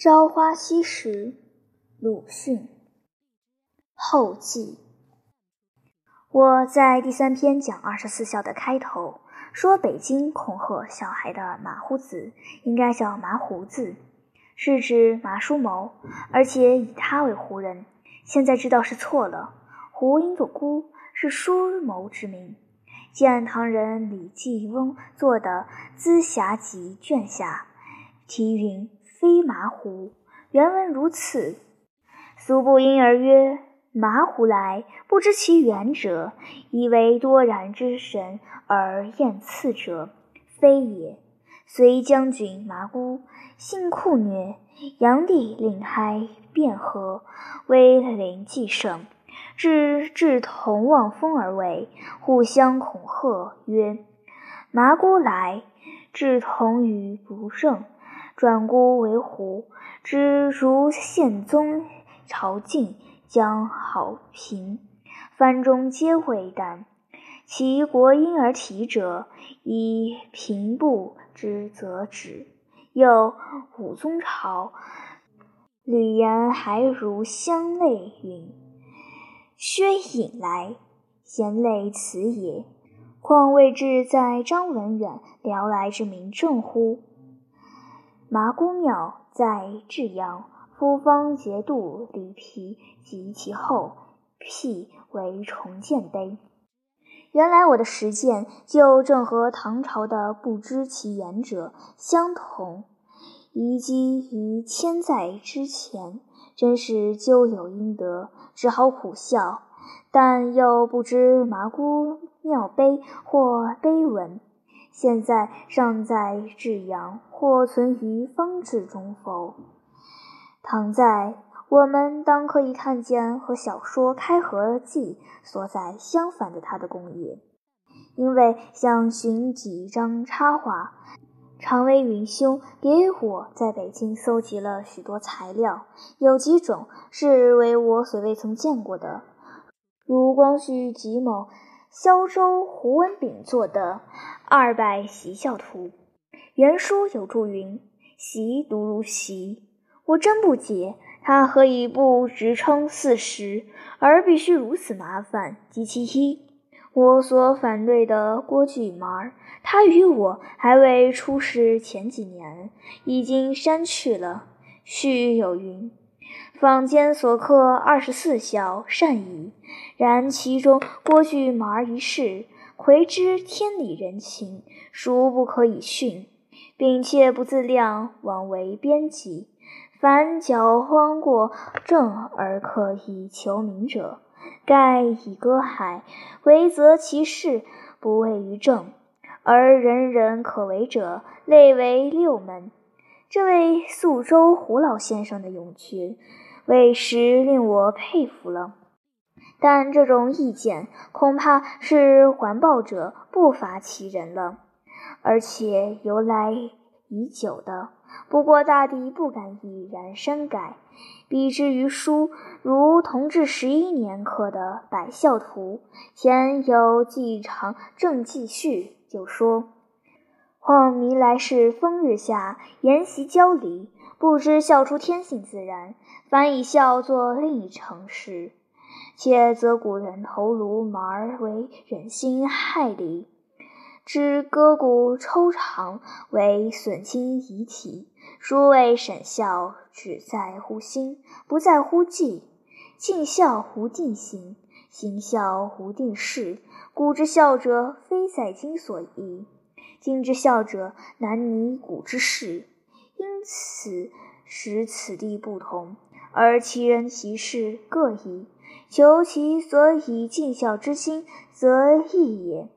朝花夕拾，鲁迅后记。我在第三篇讲二十四孝的开头说，北京恐吓小孩的马虎子应该叫麻胡子，是指麻叔谋，而且以他为胡人。现在知道是错了，胡应作姑，是叔谋之名。见唐人李继翁做的《资暇集》卷下，题云。非麻胡，原文如此。苏不因而曰：“麻胡来，不知其源者，以为多然之神而厌次者，非也。隋将军麻姑，性酷虐，炀帝令嗨卞和，威灵既盛，至至同望风而为，互相恐吓，曰：‘麻姑来，至同于不胜。’”转孤为胡，知如宪宗朝觐，将好评，藩中皆谓旦。其国因而提者，以平步之则止。又武宗朝，吕言还如相类云：“薛隐来，贤类此也，况未至在张文远聊来之名正乎？”麻姑庙在至阳，夫方节度李皮及其后辟为重建碑。原来我的实践就正和唐朝的不知其源者相同，遗迹于千载之前，真是咎有应得，只好苦笑。但又不知麻姑庙碑或碑文。现在尚在至阳，或存于方志中否？倘在，我们当可以看见和小说《开合记》所在相反的他的工业。因为想寻几张插画，常为云兄给我在北京搜集了许多材料，有几种是为我所未曾见过的，如光绪吉某。萧州胡文炳作的《二百习孝图》，原书有注云：“习读如习。”我真不解，他何以不直称四十，而必须如此麻烦？及其一，我所反对的郭巨儿，他与我还未出世前几年，已经删去了。序有云。坊间所刻二十四孝善矣，然其中郭巨儿一事，魁之天理人情，孰不可以训，并且不自量，枉为编辑。凡矫荒过正而可以求名者，盖以歌海，唯则其事不位于正，而人人可为者，类为六门。这位宿州胡老先生的勇气。委实令我佩服了，但这种意见恐怕是环抱者不乏其人了，而且由来已久的。不过大抵不敢毅然删改。比之于书，如同治十一年刻的《百孝图》，前有纪长正记序，就说：“况弥来世风日下，筵席交离，不知笑出天性自然。”反以孝作另一成事，且则古人头颅麻为忍心害离，知割骨抽肠为损亲遗体。殊谓审孝，只在乎心，不在乎纪。尽孝无定行，行孝无定事。古之孝者，非在今所宜；今之孝者，难拟古之事。因此，使此地不同。而其人其事各异，求其所以尽孝之心，则异也。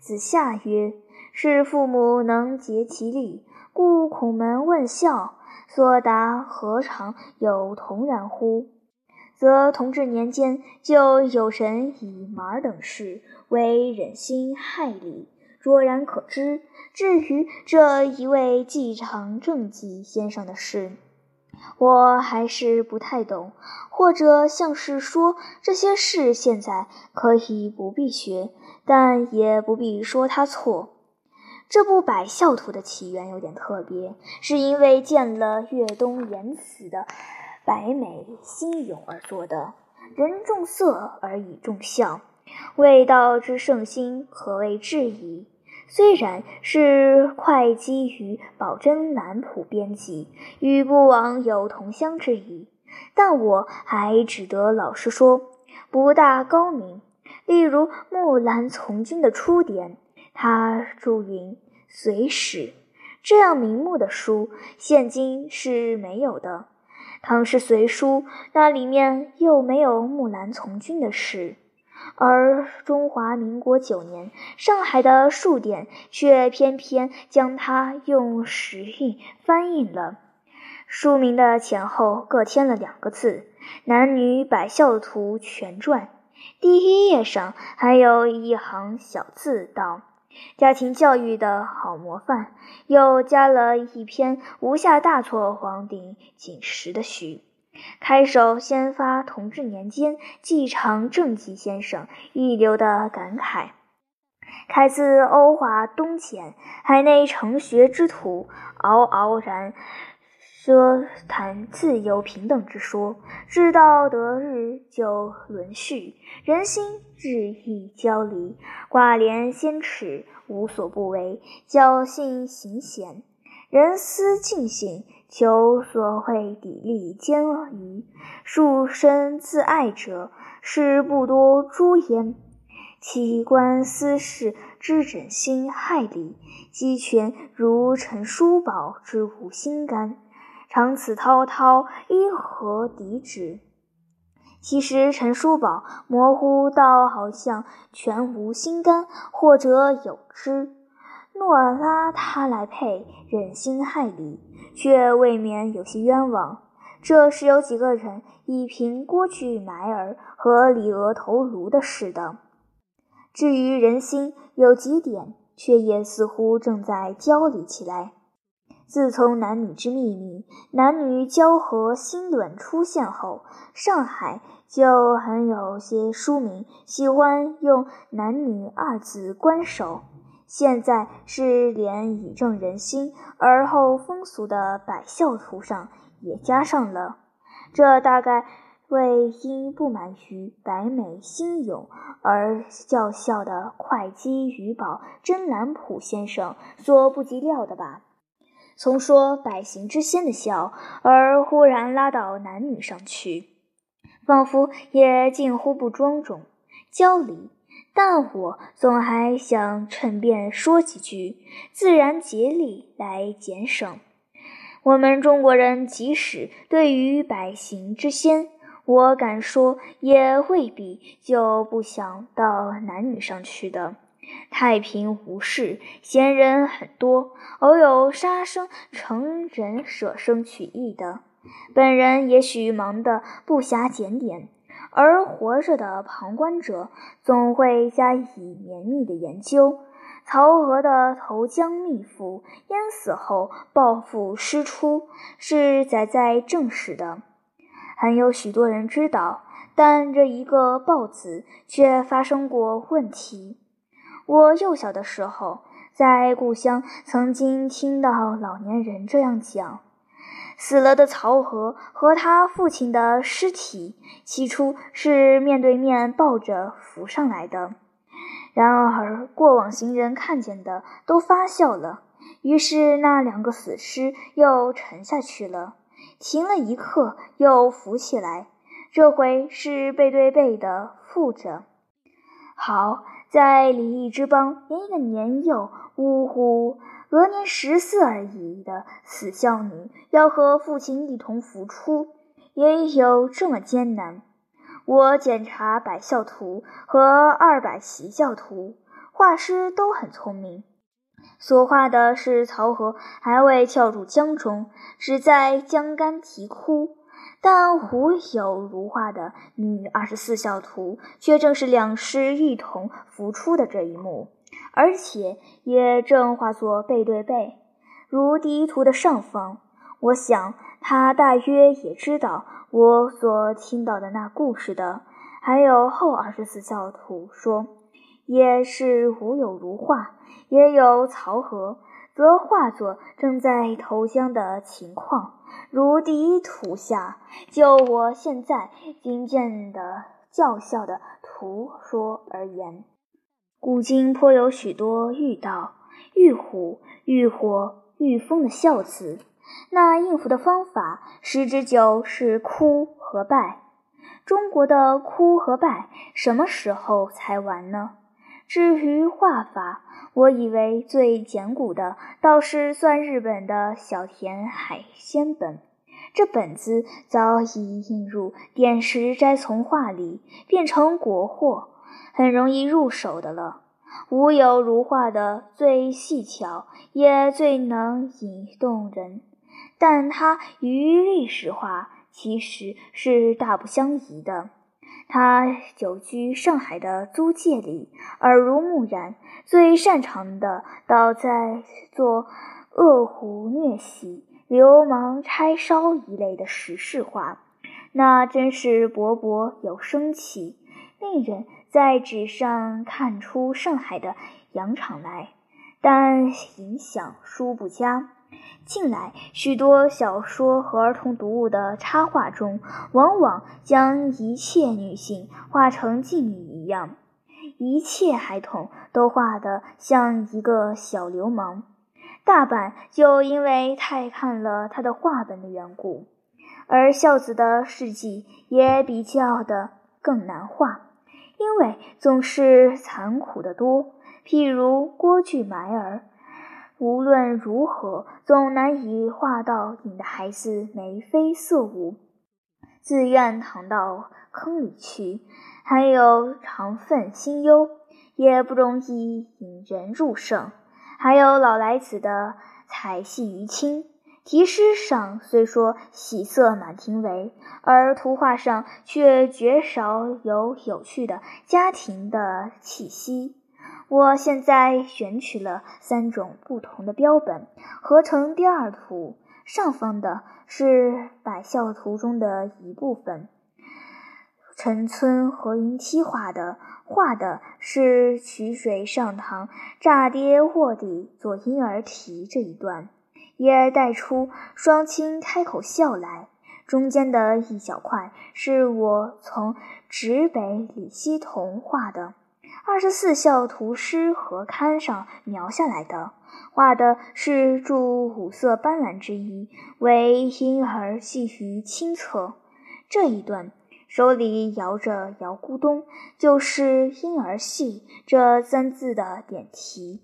子夏曰：“是父母能竭其力，故孔门问孝。”所答何尝有同然乎？则同治年间就有人以马等事为忍心害理，卓然可知。至于这一位继承正纪先生的事，我还是不太懂，或者像是说这些事现在可以不必学，但也不必说他错。这部百孝图的起源有点特别，是因为见了越东言辞的白美心咏而作的。人重色而以重孝，未道之圣心，可谓至矣。虽然是会稽与宝真南浦编辑，与不枉有同乡之谊，但我还只得老实说，不大高明。例如《木兰从军》的出典，他注云。隋史这样名目的书，现今是没有的。唐诗隋书那里面又没有木兰从军的事，而中华民国九年上海的数典却偏偏将它用时韵翻译了。书名的前后各添了两个字“男女百孝图全传”，第一页上还有一行小字道。家庭教育的好模范，又加了一篇无下大错皇帝锦时的序。开首先发同治年间继承正纪先生一流的感慨，开自欧华东迁，海内成学之徒嗷嗷然。奢谈自由平等之说，至道德日久沦序，人心日益交离。寡廉鲜耻，无所不为；侥幸行险，人思尽信，求所谓砥砺艰愚。树身自爱者，是不多诛焉。其观私事之整心害理，鸡犬如陈叔宝之无心肝。长此滔滔，因何敌之？其实陈叔宝模糊到好像全无心肝，或者有之。诺拉他来配，忍心害理，却未免有些冤枉。这是有几个人以凭郭巨埋儿和李娥头颅的事的。至于人心，有几点，却也似乎正在交离起来。自从男女之秘密、男女交合新论出现后，上海就很有些书名喜欢用“男女”二字关首。现在是连以正人心，而后风俗的百孝图上也加上了。这大概为因不满于百美心咏而叫嚣的会稽余宝真南浦先生所不及料的吧。从说百行之先的孝，而忽然拉到男女上去，仿佛也近乎不庄重、交离。但我总还想趁便说几句，自然节礼来减省。我们中国人即使对于百行之先，我敢说也未必就不想到男女上去的。太平无事，闲人很多，偶有杀生成人舍生取义的。本人也许忙得不暇检点，而活着的旁观者总会加以绵密的研究。曹娥的投江秘赋淹死后抱负师出，是载在正史的，很有许多人知道，但这一个“报”字却发生过问题。我幼小的时候，在故乡曾经听到老年人这样讲：死了的曹和和他父亲的尸体，起初是面对面抱着浮上来的。然而过往行人看见的都发笑了，于是那两个死尸又沉下去了，停了一刻，又浮起来，这回是背对背的负着。好。在李义之邦，连一个年幼、呜呼、额年十四而已的死孝女，要和父亲一同浮出，也有这么艰难。我检查百孝图和二百习教图，画师都很聪明，所画的是曹娥还未跳入江中，只在江干啼哭。但胡有如画的女二十四孝图，却正是两师一同浮出的这一幕，而且也正画作背对背，如第一图的上方。我想他大约也知道我所听到的那故事的。还有后二十四孝图说，也是无有如画，也有曹和，则画作正在投江的情况。如第一图下，就我现在听见的教校的图说而言，古今颇有许多遇道、遇虎、遇火、遇风的孝子。那应付的方法，十之九是哭和拜。中国的哭和拜，什么时候才完呢？至于画法，我以为最简古的，倒是算日本的小田海鲜本。这本子早已印入《点石斋从画》里，变成国货，很容易入手的了。无有如画的最细巧，也最能引动人。但它与历史画。其实是大不相宜的。他久居上海的租界里，耳濡目染，最擅长的倒在做恶虎虐喜、流氓拆烧一类的时事画，那真是勃勃有生气，令人在纸上看出上海的洋场来。但影响殊不佳。近来，许多小说和儿童读物的插画中，往往将一切女性画成妓女一样，一切孩童都画得像一个小流氓。大半就因为太看了他的画本的缘故，而孝子的事迹也比较的更难画，因为总是残酷的多。譬如郭巨埋儿。无论如何，总难以画到引得孩子眉飞色舞，自愿躺到坑里去；还有肠愤心忧，也不容易引人入胜；还有老来子的彩戏于亲，题诗上虽说喜色满庭围，而图画上却绝少有有趣的家庭的气息。我现在选取了三种不同的标本，合成第二图。上方的是百孝图中的一部分，陈村何云梯画的，画的是曲水上堂炸跌卧底做婴儿啼这一段，也带出双亲开口笑来。中间的一小块是我从直北李希同画的。二十四孝图诗合刊上描下来的，画的是著五色斑斓之一，为婴儿系于亲侧。这一段手里摇着摇咕咚，就是“婴儿戏”这三字的点题。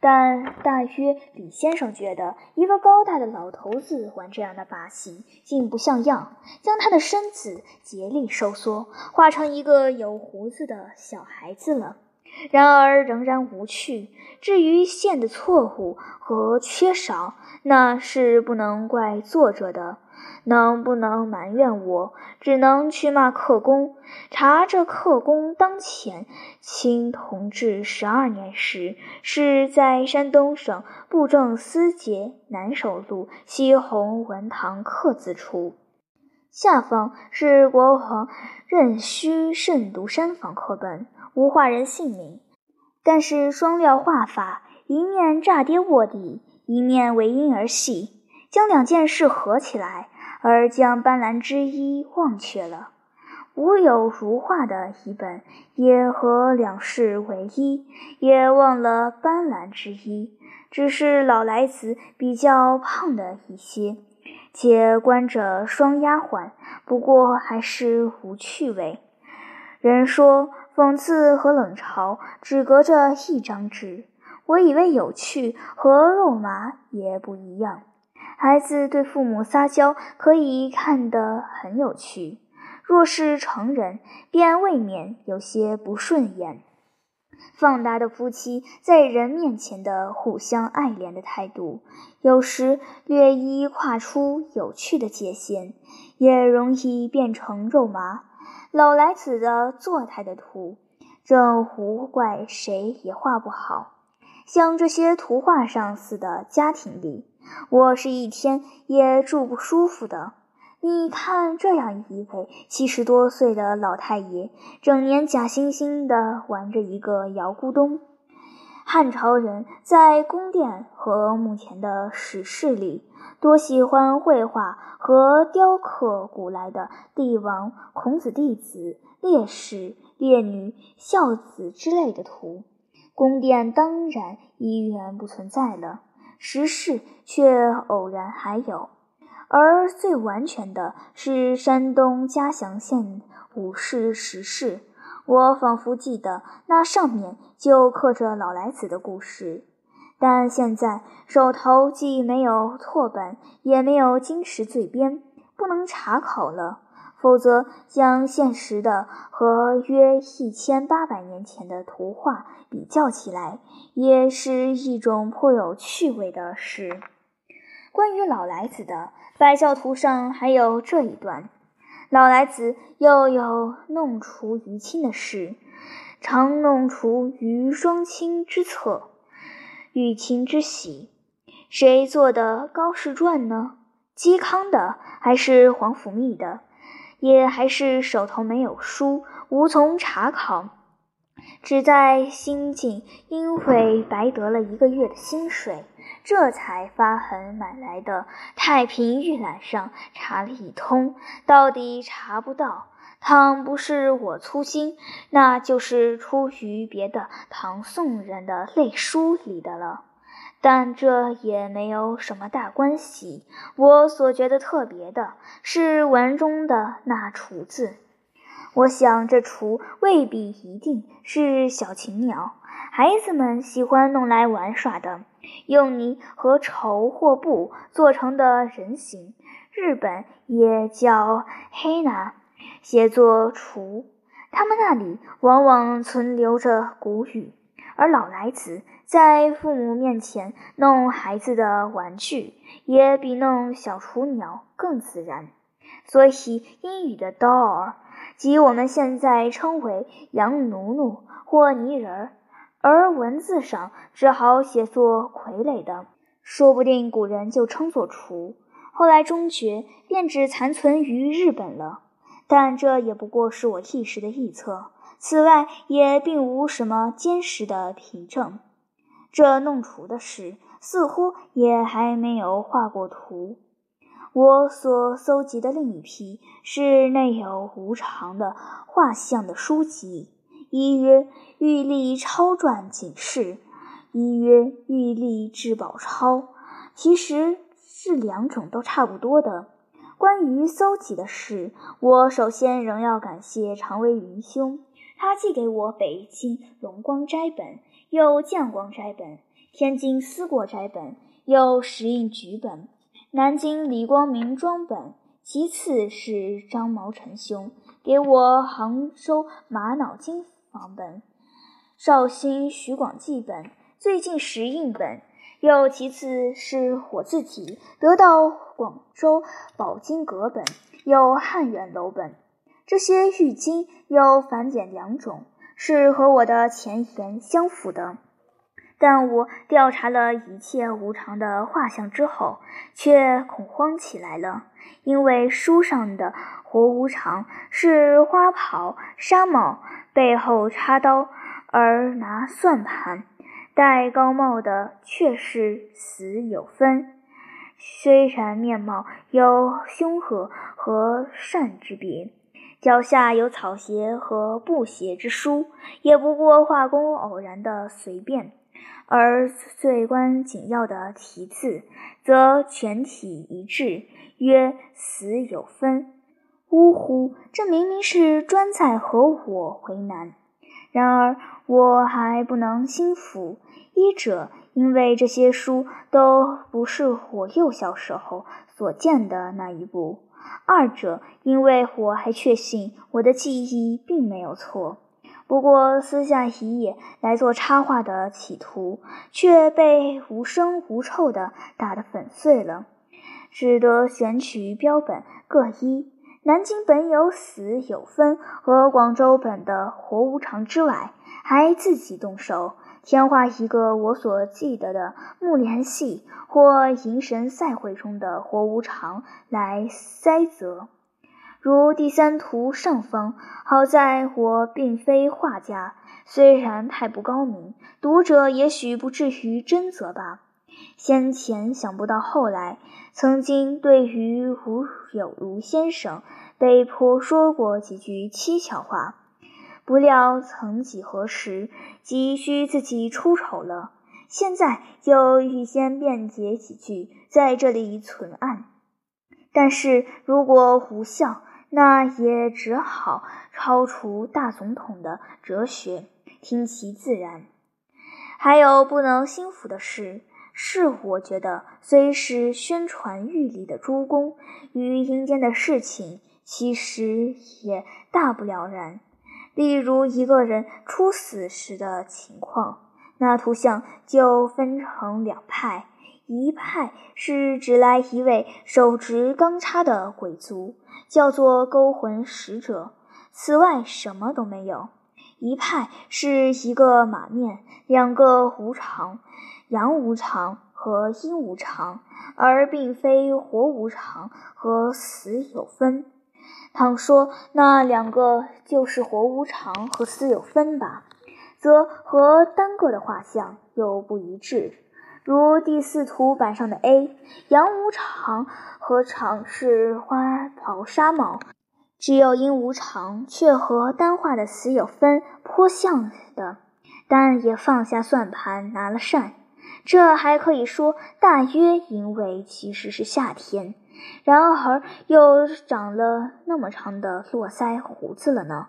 但大约李先生觉得，一个高大的老头子玩这样的把戏，竟不像样，将他的身子竭力收缩，化成一个有胡子的小孩子了。然而仍然无趣。至于线的错误和缺少，那是不能怪作者的。能不能埋怨我？只能去骂克公。查这克公当前清同治十二年时，是在山东省布政司节南首路西红文堂刻字处。下方是国王任虚慎读山房课本，无画人姓名，但是双料画法，一面炸跌卧底，一面为婴儿戏，将两件事合起来。而将斑斓之一忘却了，无有如画的一本，也和两世为一，也忘了斑斓之一。只是老来子比较胖的一些，且关着双丫鬟，不过还是无趣味。人说讽刺和冷嘲只隔着一张纸，我以为有趣和肉麻也不一样。孩子对父母撒娇，可以看得很有趣；若是成人，便未免有些不顺眼。放大的夫妻在人面前的互相爱怜的态度，有时略一跨出有趣的界限，也容易变成肉麻。老来子的坐态的图，正无怪谁也画不好。像这些图画上似的家庭里。我是一天也住不舒服的。你看，这样一位七十多岁的老太爷，整年假惺惺的玩着一个摇咕咚。汉朝人在宫殿和墓前的石室里，多喜欢绘画和雕刻古来的帝王、孔子弟子、烈士、烈女、孝子之类的图。宫殿当然已远不存在了，石室却偶然还有。而最完全的是山东嘉祥县武氏石室。我仿佛记得那上面就刻着老来子的故事，但现在手头既没有拓本，也没有金石最编，不能查考了。否则，将现实的和约一千八百年前的图画比较起来，也是一种颇有趣味的事。关于老来子的百教图上还有这一段。老来子又有弄除于亲的事，常弄除于双亲之侧，与亲之喜。谁做的《高士传》呢？嵇康的还是皇甫谧的？也还是手头没有书，无从查考，只在新晋因为白得了一个月的薪水。这才发狠买来的太平御览上查了一通，到底查不到。倘不是我粗心，那就是出于别的唐宋人的类书里的了。但这也没有什么大关系。我所觉得特别的是文中的那“雏”字。我想这雏未必一定是小禽鸟，孩子们喜欢弄来玩耍的。用泥和绸或布做成的人形，日本也叫黑拿，写作雏。他们那里往往存留着古语，而老来子在父母面前弄孩子的玩具，也比弄小雏鸟更自然。所以英语的 doll，即我们现在称为洋奴奴或泥人儿。而文字上只好写作傀儡的，说不定古人就称作雏，后来终觉便只残存于日本了。但这也不过是我一时的臆测，此外也并无什么坚实的凭证。这弄图的事似乎也还没有画过图。我所搜集的另一批是内有无常的画像的书籍。一曰《玉历超传警示》，一曰《玉历至宝钞》，其实是两种都差不多的。关于搜集的事，我首先仍要感谢常威云兄，他寄给我北京龙光斋本，又降光斋本，天津思过斋本，又石印局本，南京李光明庄本。其次是张毛臣兄给我杭州玛瑙经。仿本，绍兴徐广记本，最近石印本，又其次是我自己得到广州宝经阁本，有汉元楼本。这些玉经有繁简两种，是和我的前言相符的。但我调查了一切无常的画像之后，却恐慌起来了，因为书上的活无常是花袍纱帽。背后插刀，而拿算盘，戴高帽的却是死有分。虽然面貌有凶恶和善之别，脚下有草鞋和布鞋之书，也不过画工偶然的随便；而最关紧要的题字，则全体一致，曰死有分。呜呼！这明明是专在和我为难。然而我还不能心服。一者，因为这些书都不是我幼小时候所见的那一部；二者，因为我还确信我的记忆并没有错。不过私下一页来做插画的企图，却被无声无臭的打得粉碎了，只得选取标本各一。南京本有死有分和广州本的活无常之外，还自己动手添画一个我所记得的木莲戏或银神赛会中的活无常来塞责。如第三图上方，好在我并非画家，虽然太不高明，读者也许不至于真责吧。先前想不到，后来曾经对于吴有如先生被迫说过几句蹊跷话。不料曾几何时，急需自己出丑了，现在又预先辩解几句，在这里存案。但是如果无效，那也只好超出大总统的哲学，听其自然。还有不能心服的事，是我觉得虽是宣传玉里的诸公，与阴间的事情，其实也大不了然。例如一个人初死时的情况，那图像就分成两派：一派是指来一位手执钢叉的鬼卒，叫做勾魂使者，此外什么都没有；一派是一个马面，两个无常，阳无常和阴无常，而并非活无常和死有分。倘说那两个就是活无常和死有分吧，则和单个的画像又不一致。如第四图板上的 A，阳无常何尝是花袍纱帽？只有阴无常却和单画的死有分颇像的，但也放下算盘拿了扇。这还可以说，大约因为其实是夏天。然而又长了那么长的络腮胡子了呢？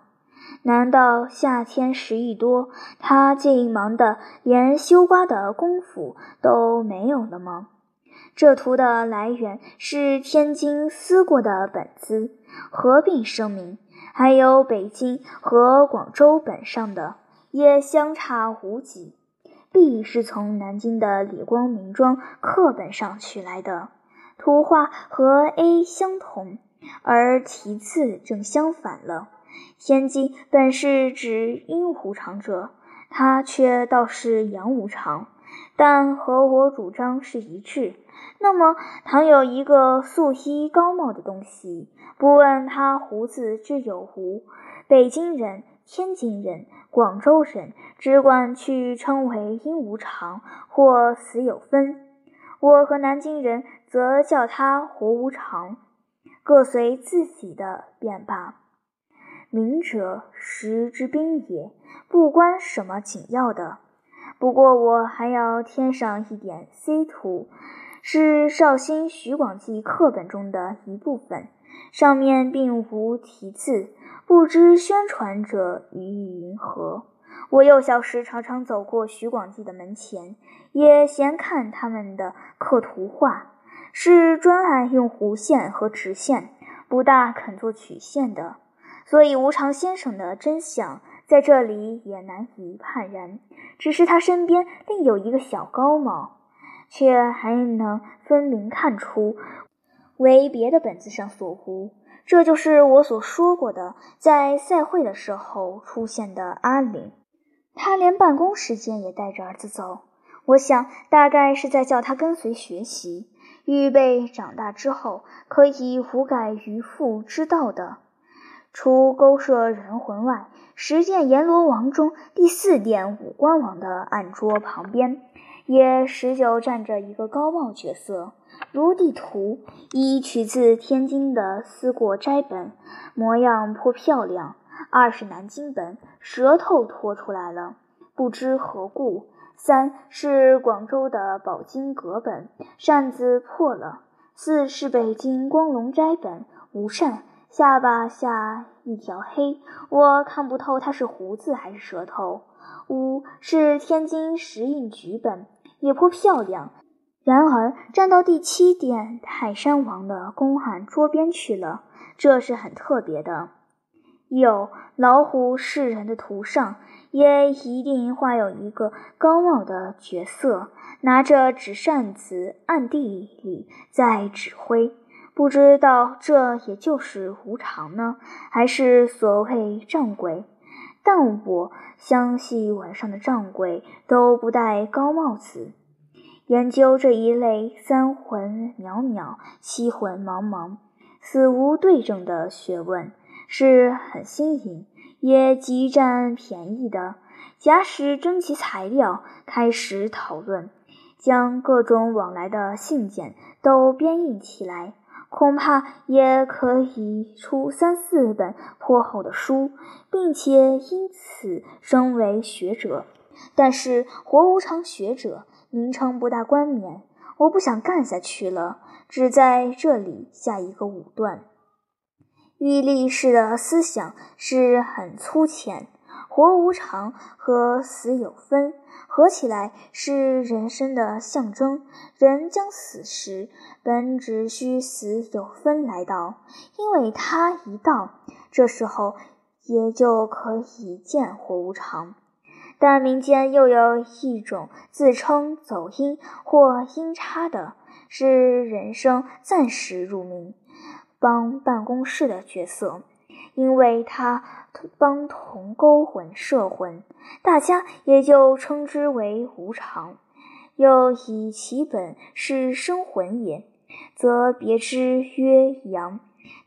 难道夏天时一多，他竟忙得连修瓜的功夫都没有了吗？这图的来源是天津撕过的本子，合并声明，还有北京和广州本上的，也相差无几，必是从南京的李光明庄课本上取来的。图画和 A 相同，而题字正相反了。天机本是指阴无常者，他却倒是阳无常，但和我主张是一致。那么，倘有一个素衣高帽的东西，不问他胡子之有无，北京人、天津人、广州人，只管去称为阴无常或死有分。我和南京人则叫他活无常，各随自己的便罢。明者时之兵也，不关什么紧要的。不过我还要添上一点 C 图，是绍兴徐广记课本中的一部分，上面并无题字，不知宣传者语意云何。我幼小时常常走过徐广记的门前，也闲看他们的刻图画，是专爱用弧线和直线，不大肯做曲线的。所以无常先生的真相在这里也难以判然。只是他身边另有一个小高帽，却还能分明看出为别的本子上所无。这就是我所说过的，在赛会的时候出现的阿林。他连办公时间也带着儿子走，我想大概是在叫他跟随学习，预备长大之后可以无改于父之道的。除勾摄人魂外，十殿阎罗王中第四殿五官王的案桌旁边，也十九站着一个高帽角色，如地图，一取自天津的思过斋本，模样颇漂亮。二是南京本，舌头拖出来了，不知何故；三是广州的宝金阁本，扇子破了；四是北京光荣斋本，无扇，下巴下一条黑，我看不透它是胡子还是舌头；五是天津石印局本，也颇漂亮，然而站到第七殿泰山王的公案桌边去了，这是很特别的。有老虎示人的图上，也一定画有一个高帽的角色，拿着纸扇子，暗地里在指挥。不知道这也就是无常呢，还是所谓仗鬼？但我相信晚上的掌柜都不戴高帽子。研究这一类三魂渺渺、七魂茫茫、死无对证的学问是很新颖，也极占便宜的。假使征集材料，开始讨论，将各种往来的信件都编印起来，恐怕也可以出三四本颇厚的书，并且因此升为学者。但是活无常学者。名称不大冠冕，我不想干下去了，只在这里下一个武断。玉立士的思想是很粗浅，活无常和死有分，合起来是人生的象征。人将死时，本只需死有分来到，因为他一到，这时候也就可以见活无常。但民间又有一种自称走阴或阴差的，是人生暂时入冥，帮办公室的角色，因为他帮同勾魂摄魂，大家也就称之为无常。又以其本是生魂也，则别之曰阳，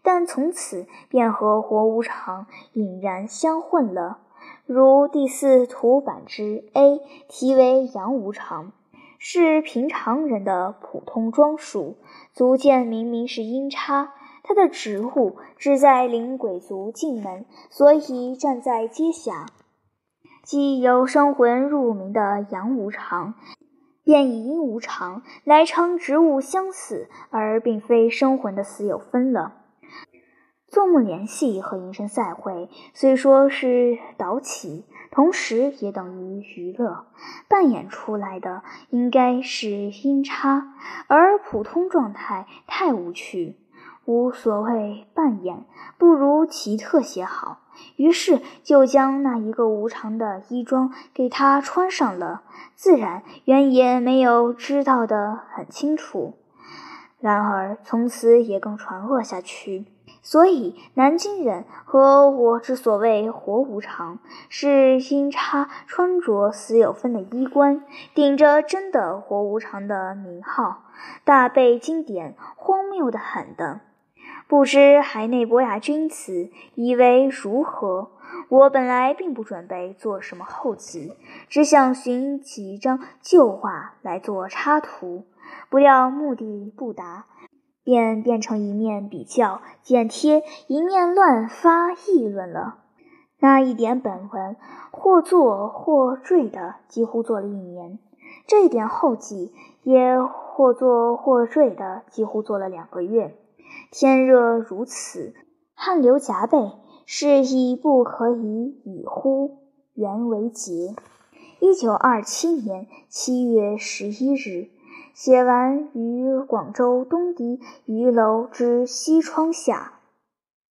但从此便和活无常隐然相混了。如第四图版之 A，题为“阳无常”，是平常人的普通装束，足见明明是阴差。他的职务只在领鬼族进门，所以站在阶下。既有生魂入冥的阳无常，便以阴无常来称职务相似，而并非生魂的死有分了。做梦联系和营生赛会虽说是导起，同时也等于娱乐，扮演出来的应该是阴差，而普通状态太无趣，无所谓扮演，不如奇特些好。于是就将那一个无常的衣装给他穿上了，自然原也没有知道的很清楚，然而从此也更传恶下去。所以，南京人和我之所谓活无常，是因他穿着死有分的衣冠，顶着真的活无常的名号，大背经典，荒谬的很的。不知海内博雅君子以为如何？我本来并不准备做什么后记，只想寻几张旧画来做插图，不料目的不达。便变成一面比较剪贴，一面乱发议论了。那一点本文，或做或缀的，几乎做了一年；这一点后记，也或做或缀的，几乎做了两个月。天热如此，汗流浃背，是已不可以已乎？原为结。一九二七年七月十一日。写完于广州东堤鱼楼之西窗下。